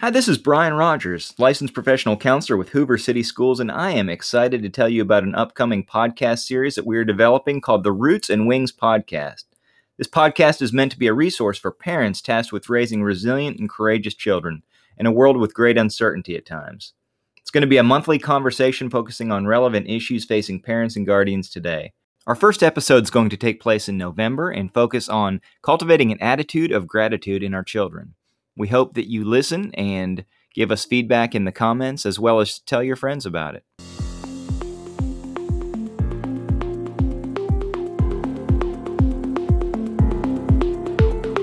Hi, this is Brian Rogers, licensed professional counselor with Hoover City Schools, and I am excited to tell you about an upcoming podcast series that we are developing called the Roots and Wings Podcast. This podcast is meant to be a resource for parents tasked with raising resilient and courageous children in a world with great uncertainty at times. It's going to be a monthly conversation focusing on relevant issues facing parents and guardians today. Our first episode is going to take place in November and focus on cultivating an attitude of gratitude in our children. We hope that you listen and give us feedback in the comments as well as tell your friends about it.